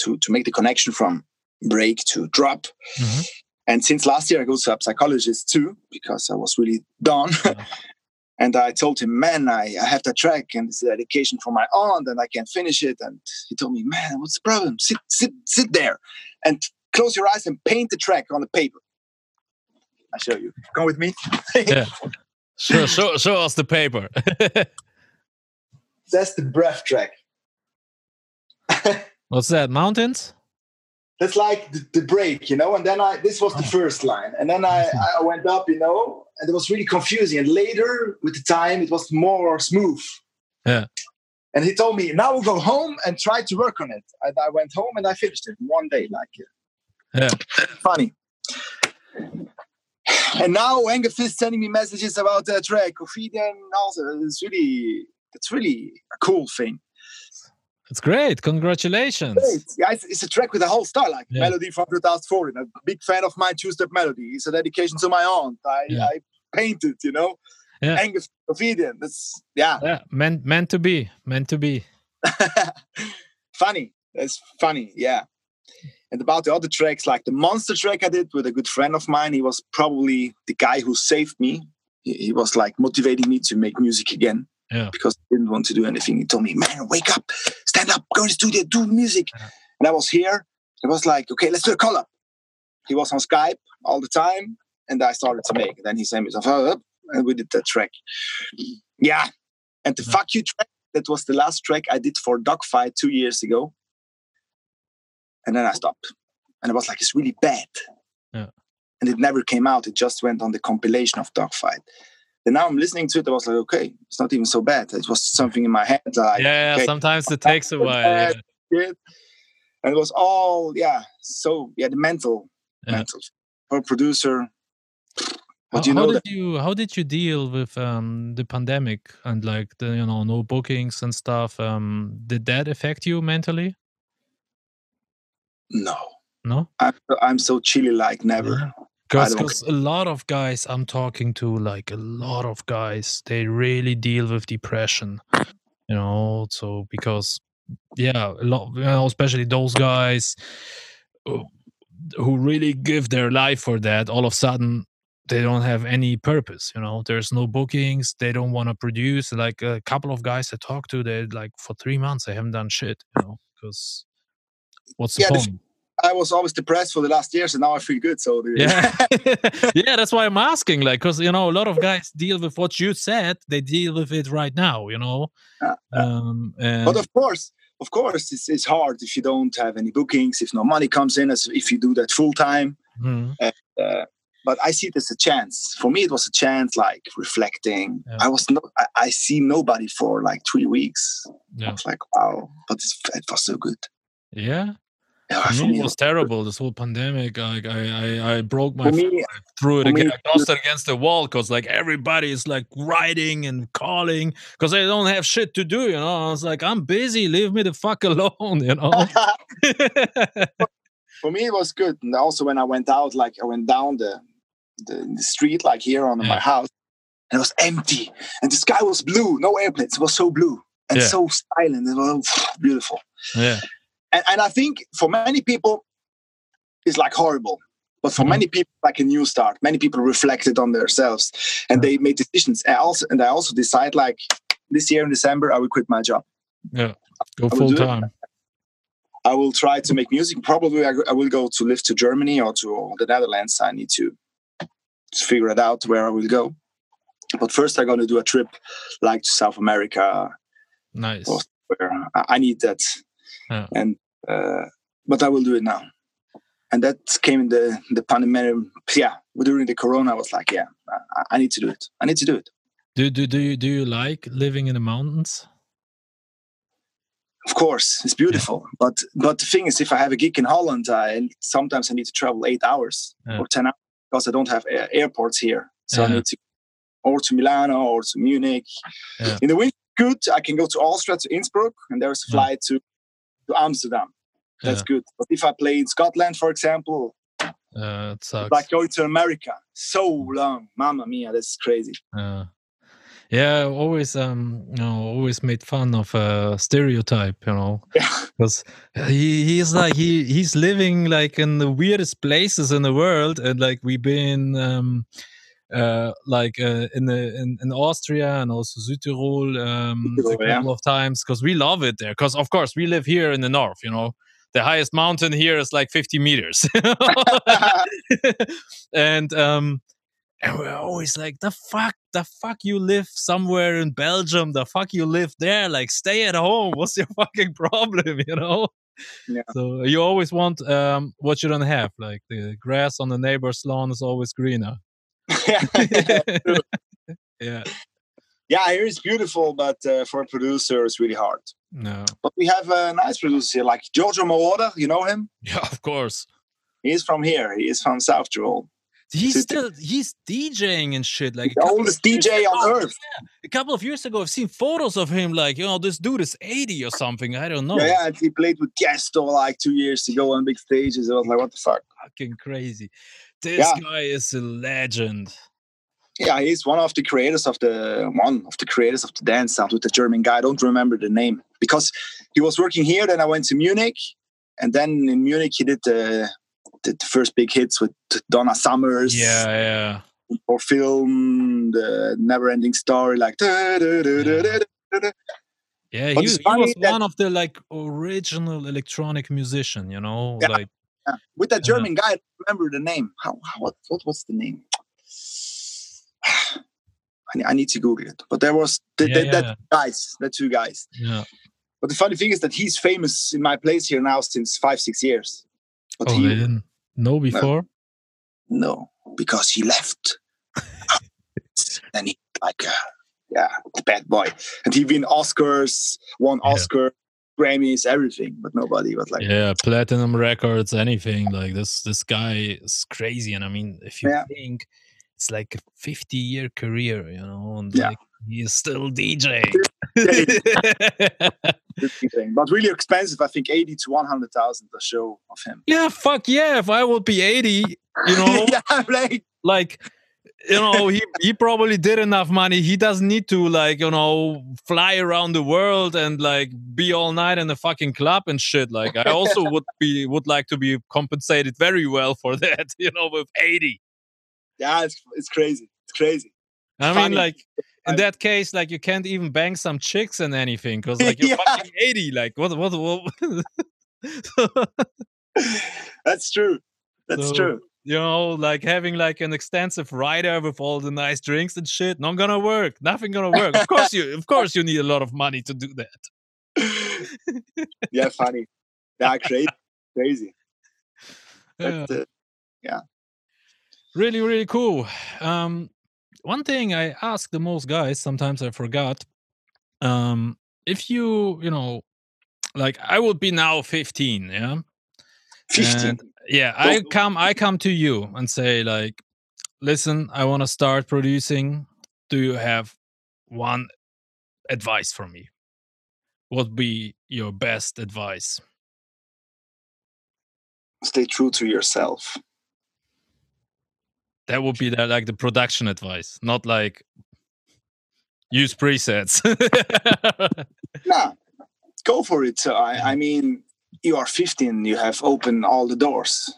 to to make the connection from break to drop. Mhm. And since last year, I go to a psychologist too because I was really done. Yeah. and I told him, "Man, I, I have that track and it's a dedication for my aunt, and I can't finish it." And he told me, "Man, what's the problem? Sit, sit, sit there, and close your eyes and paint the track on the paper." I show you. Come with me. Yeah. Show, show, show us the paper. That's the breath track. What's that? Mountains? That's like the, the break, you know. And then I this was the oh. first line, and then I I went up, you know, and it was really confusing. And later, with the time, it was more smooth. Yeah. And he told me, now we'll go home and try to work on it. And I went home and I finished it one day, like Yeah. funny. And now Angerfist is sending me messages about that track, Ophidian also. It's really, it's really a cool thing. It's great. Congratulations. Great. Yeah, it's, it's a track with a whole style, like Yeah. Melody from 2014. A big fan of my two-step melody. It's a dedication to my aunt. I, Yeah. I painted, you know. Yeah. Angerfist Ophidian. That's yeah, Yeah, meant meant to be. Meant to be. funny. That's funny. Yeah. And about the other tracks, like the monster track I did with a good friend of mine, he was probably the guy who saved me. He, he was like motivating me to make music again. Yeah. Because I didn't want to do anything. He told me, man, wake up, stand up, go to the studio, do music. Yeah. And I was here. It was like, okay, let's do a collab. He was on Skype all the time. And I started to make. Then he sent me some up and we did that track. Yeah. And the Yeah. fuck you track, that was the last track I did for Dogfight two years ago. And then I stopped. And it was like, it's really bad. Yeah. And it never came out. It just went on the compilation of Dogfight. And now I'm listening to it. I was like, okay, it's not even so bad. It was something in my head. Like, yeah, okay, sometimes it takes a while. Yeah. And it was all, yeah. So, yeah, the mental, Yeah. mental. For producer, How, but you how did you how did you deal with um, the pandemic and like the you know no bookings and stuff? Um, did that affect you mentally? No. No. I'm, I'm so chilly like never. Yeah. Because a lot of guys I'm talking to, like a lot of guys, they really deal with depression. You know, so because yeah, a lot, you know, especially those guys who, really give their life for that. All of a sudden, they don't have any purpose. You know, there's no bookings. They don't want to produce. Like a couple of guys I talked to, they like for three months they haven't done shit. You know, because what's the Yeah, the point? I was always depressed for the last years, and now I feel good. So Yeah, yeah, that's why I'm asking. Like, because you know, a lot of guys deal with what you said. They deal with it right now. You know, Yeah, um, and but of course, of course, it's, it's hard if you don't have any bookings, if no money comes in, as if you do that full time. Mhm. Uh, but I see it as a chance. For me, it was a chance, like reflecting. Yeah. I was not. I, I see nobody for like three weeks. I yeah, was like, wow, but it's, it was so good. yeah. Yeah, For me, it was terrible. This whole pandemic. I, I, I broke my. me, I threw it for me. I tossed it against the wall because like everybody is like writing and calling because they don't have shit to do. You know, I was like, I'm busy. Leave me the fuck alone. You know. for me it was good and also when i went out like i went down the the, the street like here on Yeah. my house and it was empty and the sky was blue no airplanes it was so blue and Yeah. so silent it was oh, beautiful yeah. And, and i think for many people it's like horrible but for Mhm. many people like a new start many people reflected on themselves and they made decisions and also and i also decide like this year in december i will quit my job Yeah, Go full it. time. I will try to make music. Probably I, I will go to live to Germany or to the Netherlands. I need to, to figure it out where I will go. But first, I'm going to do a trip like to South America, Nice. or where I, I need that. Yeah. And uh, but I will do it now. And that came in the the pandemic. Yeah, during the Corona, I was like, yeah, I, I need to do it. I need to do it. Do do do you do you like living in the mountains? Of course, it's beautiful. But but the thing is, if I have a gig in Holland, I sometimes I need to travel eight hours Yeah. or ten hours because I don't have air- airports here. So I need to or to Milano or to Munich. Yeah. In the winter, good. I can go to Austria to Innsbruck, and there's a Yeah. flight to to Amsterdam. That's Yeah. good. But if I play in Scotland, for example, Uh, it sucks. Like going to America, so long, Mamma mia, that's crazy. Uh, yeah, always um, you know, always made fun of a stereotype, you know, Yeah, because he he's like he he's living like in the weirdest places in the world, and like we've been um, uh, like uh, in the in, in Austria and also Südtirol um, a Südtirol, yeah. couple of times because we love it there. Because of course we live here in the north, you know. The highest mountain here is like 50 meters. and um and we're always like the fuck the fuck you live somewhere in belgium the fuck you live there like stay at home what's your fucking problem you know Yeah. so you always want um what you don't have like the grass on the neighbor's lawn is always greener. yeah yeah, here it's beautiful, but uh, for a producer, it's really hard. no But we have a nice producer here, like Giorgio Moroder. You know him? yeah of course He is from here. He is from South Tyrol. he's still he's djing and shit like The oldest DJ on ago- earth. a couple of years ago i've seen photos of him like you know this dude is 80 or something i don't know Yeah, yeah, he played with Gesto like two years ago on big stages. I was like, what the fuck? fucking crazy. This Yeah. guy is a legend. Yeah, he's one of the creators of the one of the creators of the dance sound with the German guy. I don't remember the name because he was working here. Then I went to Munich, and then in Munich he did the did the first big hits with Donna Summers. Yeah, yeah. For film, the Never Ending Story, like. da, da, da. Yeah, he, he was one of the like original electronic musician, you know? Yeah. Like Yeah. With that Yeah. German guy, I don't remember the name. How, how what, what was the name? I need, I need to Google it. But there was the, Yeah, the, that guys, the two guys. yeah. But the funny thing is that he's famous in my place here now since five, six years. But Oh, he they didn't know before? no, because he left. and he like uh, yeah, bad boy. And he win Oscars, won. Oscar, Grammys, everything. But nobody was like Yeah, platinum records, anything. Like this this guy is crazy. And I mean, if you Yeah. think it's like a 50 year career, you know, and Yeah. like he is still DJing. But really expensive, I think eighty to one hundred thousand a show of him. yeah, fuck yeah. If I would be 80, you know, yeah, like like you know he he probably did enough money he doesn't need to like you know fly around the world and like be all night in the fucking club and shit like i also would be would like to be compensated very well for that you know with 80 yeah, it's it's crazy. It's crazy. i mean like in that case like you can't even bang some chicks and anything because like you're Yeah. fucking 80 like what what, what That's true. That's So- true. You know, like having like an extensive rider with all the nice drinks and shit, not gonna work. Nothing gonna work. Of course you of course you need a lot of money to do that. yeah, funny. Yeah, crazy. Crazy. Yeah. But, uh, really, really cool. Um one thing I ask the most guys, sometimes I forgot. Um, if you, you know, like I would be now 15, yeah. 15. And, yeah, I come I come to you and say like, listen, I want to start producing. Do you have one advice for me? What would be your best advice? Stay true to yourself. That would be the, like the production advice, not like use presets. Nah, go for it. So I, I mm-hmm. mean, you are 15, you have opened all the doors.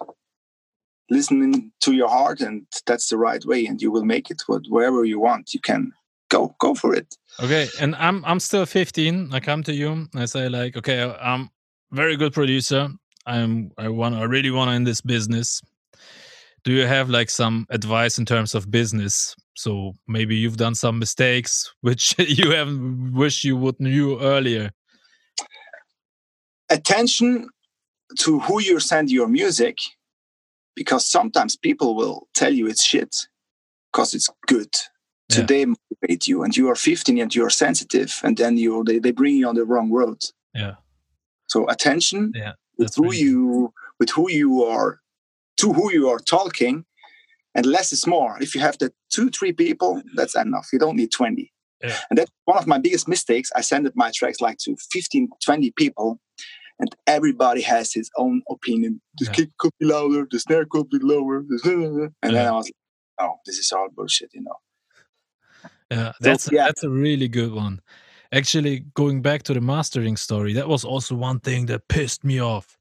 Listening to your heart, and that's the right way, and you will make it wherever you want. You can go, go for it. okay, and I'm I'm still 15. I come to you. I say like, okay, I'm very good producer. I'm I want I really want to in this business. Do you have like some advice in terms of business? So maybe you've done some mistakes which you have wish you would knew earlier. Attention to who you send your music, because sometimes people will tell you it's shit because it's good. Yeah. they motivate you, and you are 15 and you are sensitive, and then you they, they bring you on the wrong road. Yeah. So attention Yeah, with who really- you with who you are to who you are talking, and less is more. If you have the two three people, that's enough. You don't need 20. Yeah. And that's one of my biggest mistakes. I sent my tracks like to 15, 20 people, and everybody has his own opinion. The Yeah. kick could be louder, the snare could be lower, and then I was like, "Oh, this is all bullshit," you know. Yeah, that's a, yeah. that's a really good one. Actually, going back to the mastering story, that was also one thing that pissed me off.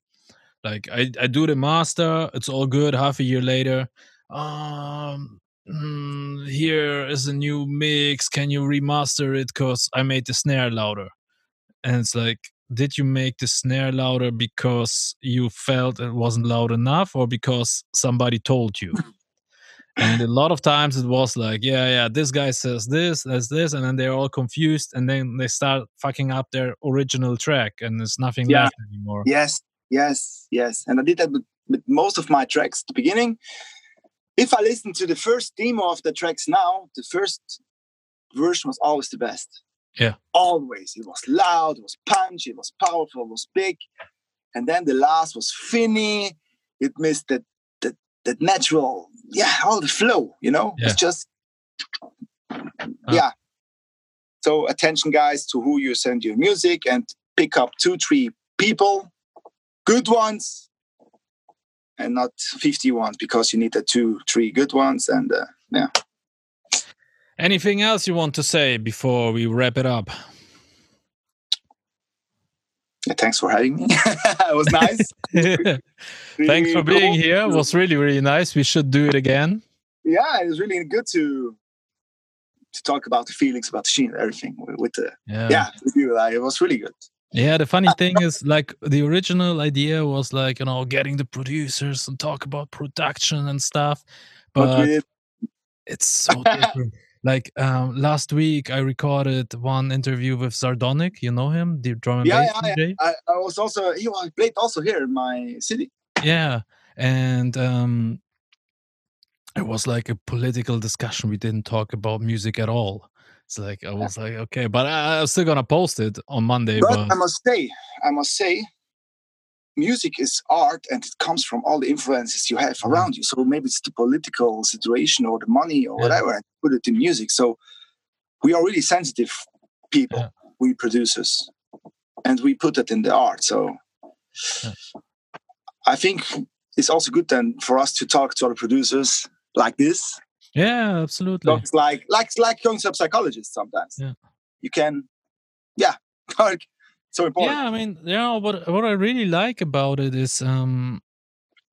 Like I, I do the master, it's all good. Half a year later, um, mm, here is a new mix. Can you remaster it? Cause I made the snare louder. And it's like, did you make the snare louder because you felt it wasn't loud enough, or because somebody told you? and a lot of times it was like yeah yeah this guy says this that's this and then they're all confused and then they start fucking up their original track and there's nothing Yeah. left anymore Yes, yes, yes. And I did that with, with most of my tracks at the beginning. If I listen to the first demo of the tracks now, the first version was always the best. Yeah. Always. It was loud, it was punchy, it was powerful, it was big. And then the last was finny. It missed that that that natural, yeah, all the flow, you know? Yeah. It's just yeah. So attention guys to who you send your music and pick up two, three people, good ones, and not 50 ones because you need the two, three good ones. And uh, yeah. Anything else you want to say before we wrap it up Yeah, thanks for having me. it was nice. thanks for being cool. here it was really really nice we should do it again Yeah, it was really good to to talk about the feelings about the scene and everything with, the yeah yeah with you. Like, it was really good. Yeah, the funny thing is, like, the original idea was like, you know, getting the producers and talk about production and stuff. But, But it's so different. Like, um, last week I recorded one interview with Sardonic. You know him, the drum and Yeah, bass yeah, DJ. I, I was also he was played also here in my city. Yeah, and um, it was like a political discussion. We didn't talk about music at all. It's like I was like, okay, but I, I'm still gonna post it on Monday. But But, I must say, I must say, music is art and it comes from all the influences you have mm-hmm. around you. So maybe it's the political situation or the money or Yeah. whatever, and put it in music. So we are really sensitive people, Yeah. we producers, and we put it in the art. So Yeah. I think it's also good then for us to talk to other producers like this. yeah, absolutely. It's like like like going to a psychologist sometimes. Yeah. You can, yeah, so important. Yeah, I mean, you know, what what I really like about it is um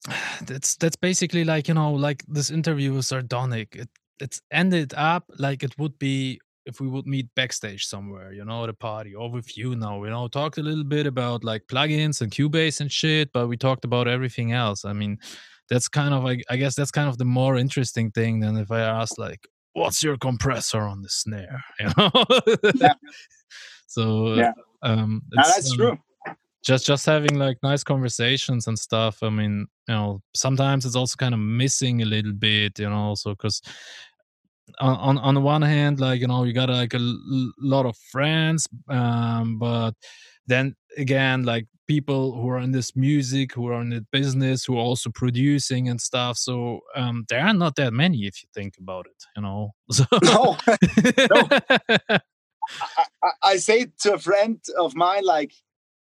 that's that's basically like, you know, like this interview is Sardonic. It it's ended up like it would be if we would meet backstage somewhere, you know, at a party or with you now, you know, talked a little bit about like plugins and Cubase and shit, but we talked about everything else. I mean, that's kind of like I guess that's kind of the more interesting thing than if I ask like, what's your compressor on the snare? You know? Yeah. so Yeah. Um it's, that's um, true. just just having like nice conversations and stuff i mean you know sometimes it's also kind of missing a little bit you know so because on, on on the one hand like you know you got like a l- lot of friends um but then again like people who are in this music who are in the business who are also producing and stuff so um there are not that many if you think about it you know so No, I, I say to a friend of mine, like,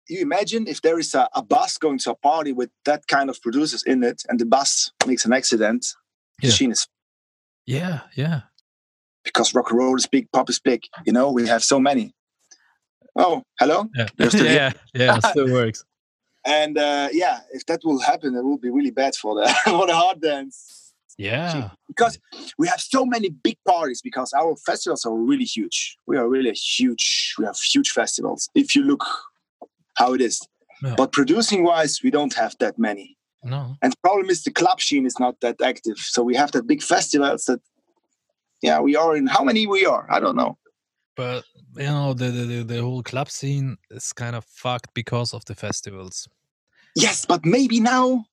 you imagine if there is a, a bus going to a party with that kind of producers in it, and the bus makes an accident, the Yeah. machine is yeah yeah because rock and roll is big, pop is big. You know, we have so many. Oh, hello. yeah You're still here? yeah yeah it still works And uh, yeah, if that will happen, it will be really bad for the for the hard dance. Yeah because we have so many big parties because our festivals are really huge. We are really huge. We have huge festivals. If you look how it is, Yeah. but producing wise, we don't have that many. no And the problem is the club scene is not that active. So we have that big festivals that, yeah, we are in. How many we are? I don't know. But you know, the, the the- the whole club scene is kind of fucked because of the festivals. Yes, but maybe now,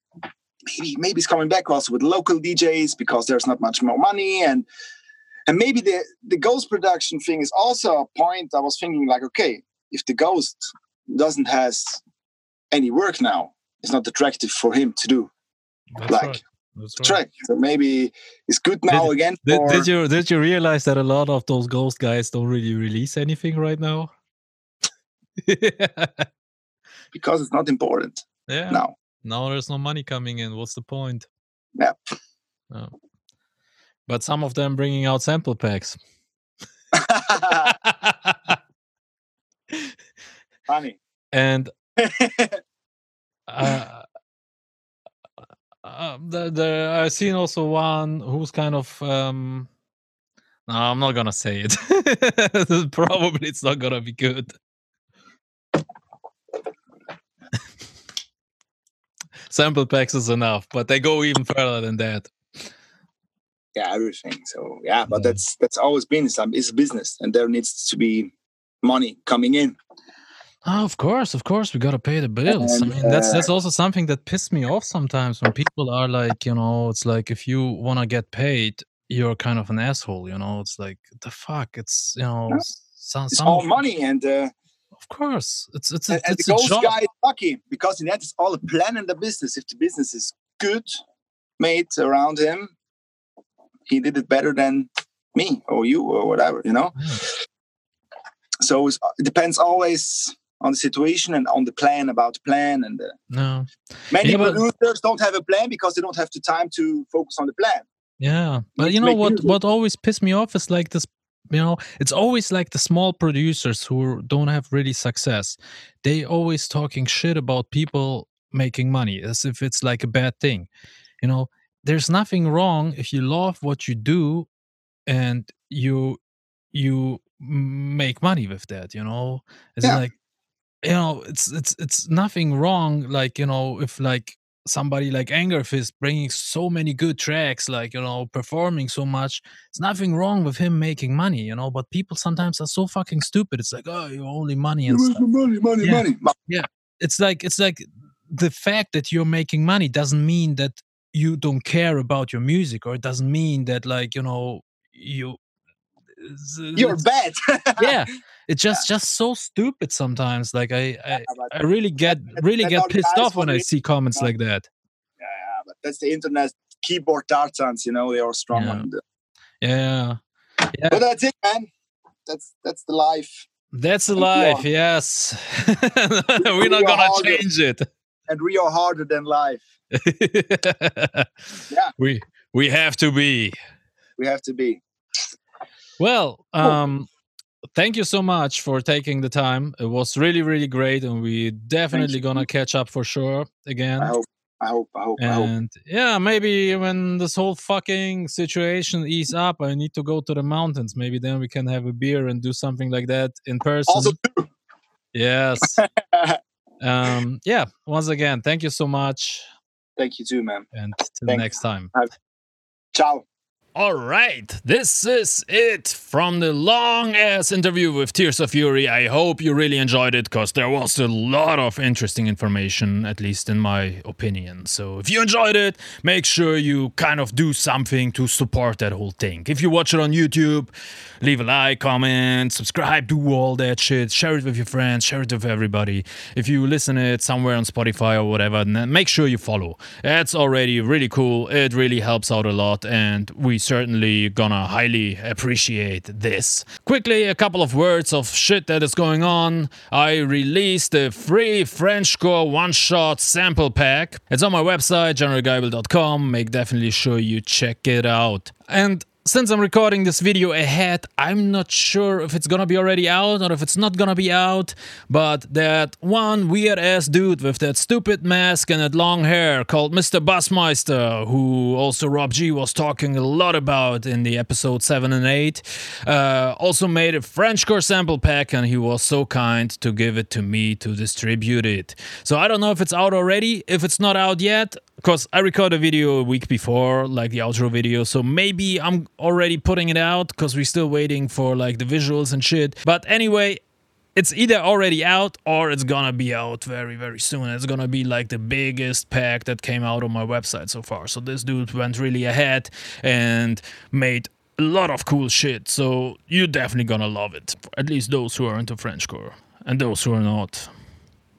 maybe maybe it's coming back also with local DJs because there's not much more money and and maybe the the ghost production thing is also a point. I was thinking like, okay, if the ghost doesn't has any work now, it's not attractive for him to do That's like right. That's the track. So maybe it's good now again. Did, did you did you realize that a lot of those ghost guys don't really release anything right now? because it's not important Yeah. now. Now there's no money coming in. What's the point? Yeah. Oh. But some of them bringing out sample packs. Funny. and uh, uh, the, the I've seen also one who's kind of um no, I'm not gonna say it. Probably it's not gonna be good. Sample packs is enough, but they go even further than that. yeah, everything. So yeah, but Yeah. that's that's always been some it's business, and there needs to be money coming in. Oh, of course, of course, we gotta pay the bills. I mean, that's uh, that's also something that pissed me off sometimes when people are like, you know, it's like if you wanna get paid, you're kind of an asshole. You know, it's like the fuck. It's you know, Yeah. s- some, It's some all money, and uh, of course, it's it's a, and, and it's the a ghost guy is lucky because in the end it's all a plan in the business. If the business is good made around him, he did it better than me or you or whatever, you know. Yeah. So it's, it depends always on the situation and on the plan about the plan. And uh, No, many Yeah, producers don't have a plan because they don't have the time to focus on the plan. yeah, but you know what? music. What always pissed me off is like this. You know, it's always like the small producers who don't have really success. They always talking shit about people making money as if it's like a bad thing. You know, there's nothing wrong if you love what you do and you you make money with that. You know, it's Yeah. like you know, it's it's it's nothing wrong. Like you know, if like somebody like Angerfist bringing so many good tracks, like you know, performing so much, it's nothing wrong with him making money. You know, but people sometimes are so fucking stupid. It's like, oh, you only money and stuff Money, money, Yeah. money. But it's like it's like the fact that you're making money doesn't mean that you don't care about your music or it doesn't mean that like you know you You're bad. yeah it's just just so stupid sometimes like i i, I really get really get pissed off when i see comments like that yeah, but that's the internet keyboard tartans, you know, they are strong Yeah. on the yeah yeah But that's it, man. That's that's the life. that's the And life yes we're not we gonna harder. change it And we are harder than life. Yeah. we we have to be We have to be. Well, Cool. um, thank you so much for taking the time. It was really, really great, and we definitely gonna catch up for sure again. I hope. I hope. I hope. I hope. And yeah, maybe when this whole fucking situation ease up, I need to go to the mountains. Maybe then we can have a beer and do something like that in person. Also, yes. um, yeah. Once again, thank you so much, thank you too, man. and till next time. Ciao. All right, this is it from the long ass interview with Tears of Fury. I hope you really enjoyed it because there was a lot of interesting information, at least in my opinion. So, if you enjoyed it, make sure you kind of do something to support that whole thing. If you watch it on YouTube, leave a like, comment, subscribe, do all that shit, share it with your friends, share it with everybody. If you listen it somewhere on Spotify or whatever, make sure you follow. That's already really cool. It really helps out a lot, and we certainly gonna highly appreciate this. Quickly, a couple of words of shit that is going on. I released a free Frenchcore one-shot sample pack. It's on my website, generalguyble.com. Make definitely sure you check it out. And since I'm recording this video ahead, I'm not sure if it's gonna be already out or if it's not gonna be out. But that one weird ass dude with that stupid mask and that long hair called Mr. Bassmeister, who also Rob G was talking a lot about in the episode 7 and 8, uh, also made a Frenchcore sample pack and he was so kind to give it to me to distribute it. So I don't know if it's out already. If it's not out yet, because I recorded a video a week before, like the outro video, so maybe I'm already putting it out because we're still waiting for like the visuals and shit. But anyway, it's either already out or it's gonna be out very, very soon. It's gonna be like the biggest pack that came out on my website so far. So this dude went really ahead and made a lot of cool shit. So you're definitely gonna love it. At least those who are into Frenchcore. And those who are not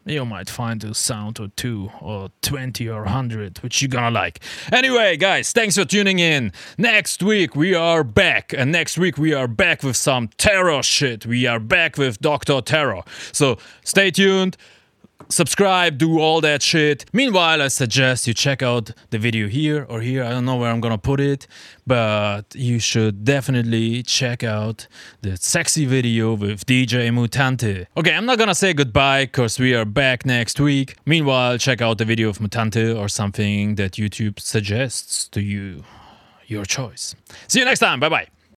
you might find a sound or two or 20 or 100 which you're gonna like. Anyway guys thanks for tuning in. Next week we are back and next week we are back with some terror shit. We are back with dr terror. So stay tuned subscribe, do all that shit. Meanwhile, I suggest you check out the video here or here. I don't know where I'm gonna put it, but you should definitely check out the sexy video with DJ Mutante. Okay, I'm not gonna say goodbye because we are back next week. Meanwhile, check out the video of Mutante or something that YouTube suggests to you. Your choice. See you next time. Bye bye.